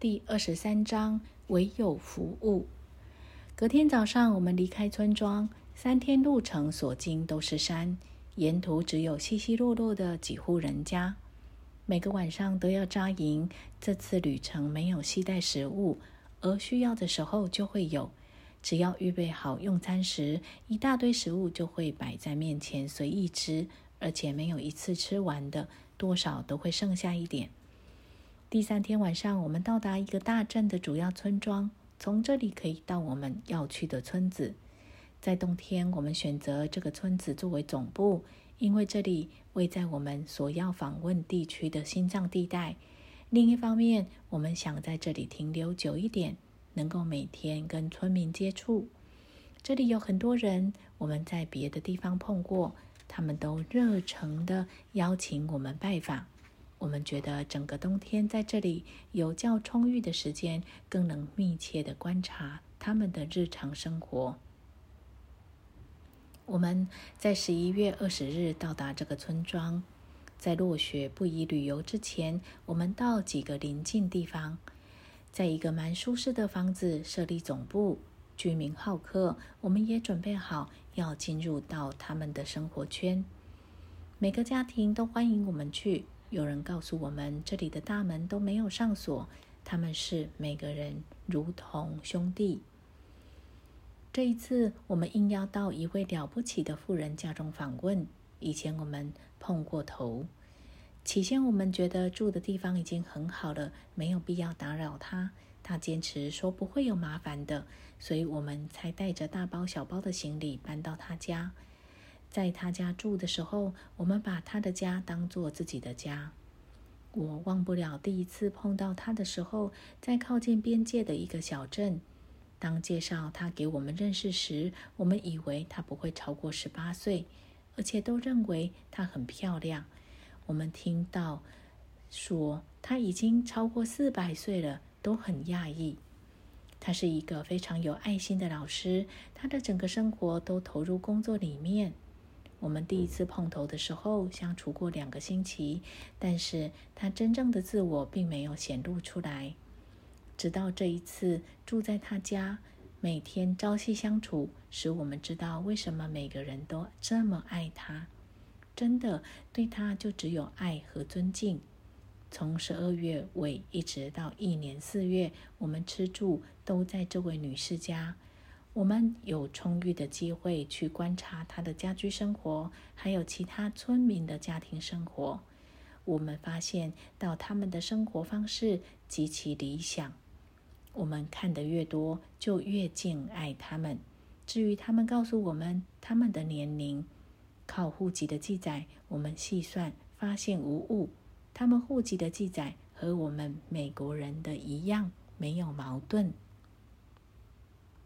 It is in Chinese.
第二十三章唯有服务。隔天早上，我们离开村庄，三天路程所经都是山，沿途只有稀稀落落的几户人家。每个晚上都要扎营。这次旅程没有携带食物，而需要的时候就会有。只要预备好用餐时，一大堆食物就会摆在面前，随意吃，而且没有一次吃完的，多少都会剩下一点。第三天晚上，我们到达一个大镇的主要村庄，从这里可以到我们要去的村子。在冬天，我们选择这个村子作为总部，因为这里位在我们所要访问地区的心脏地带。另一方面，我们想在这里停留久一点，能够每天跟村民接触。这里有很多人，我们在别的地方碰过，他们都热诚的邀请我们拜访。我们觉得整个冬天在这里有较充裕的时间，更能密切的观察他们的日常生活。我们在十一月二十日到达这个村庄，在落雪不宜旅游之前，我们到几个邻近地方，在一个蛮舒适的房子设立总部。居民好客，我们也准备好要进入到他们的生活圈。每个家庭都欢迎我们去。有人告诉我们，这里的大门都没有上锁，他们是每个人如同兄弟。这一次，我们应邀到一位了不起的富人家中访问。以前我们碰过头，起先我们觉得住的地方已经很好了，没有必要打扰他。他坚持说不会有麻烦的，所以我们才带着大包小包的行李搬到他家。在他家住的时候，我们把他的家当做自己的家。我忘不了第一次碰到他的时候，在靠近边界的一个小镇。当介绍他给我们认识时，我们以为他不会超过十八岁，而且都认为他很漂亮。我们听到说他已经超过四百岁了，都很讶异。他是一个非常有爱心的老师，他的整个生活都投入工作里面。我们第一次碰头的时候，相处过两个星期，但是他真正的自我并没有显露出来。直到这一次住在他家，每天朝夕相处，使我们知道为什么每个人都这么爱他。真的对他就只有爱和尊敬。从十二月尾一直到一年四月，我们吃住都在这位女士家。我们有充裕的机会去观察他的家居生活，还有其他村民的家庭生活。我们发现到他们的生活方式极其理想。我们看得越多，就越敬爱他们。至于他们告诉我们他们的年龄，靠户籍的记载，我们细算发现无误。他们户籍的记载和我们美国人的一样，没有矛盾。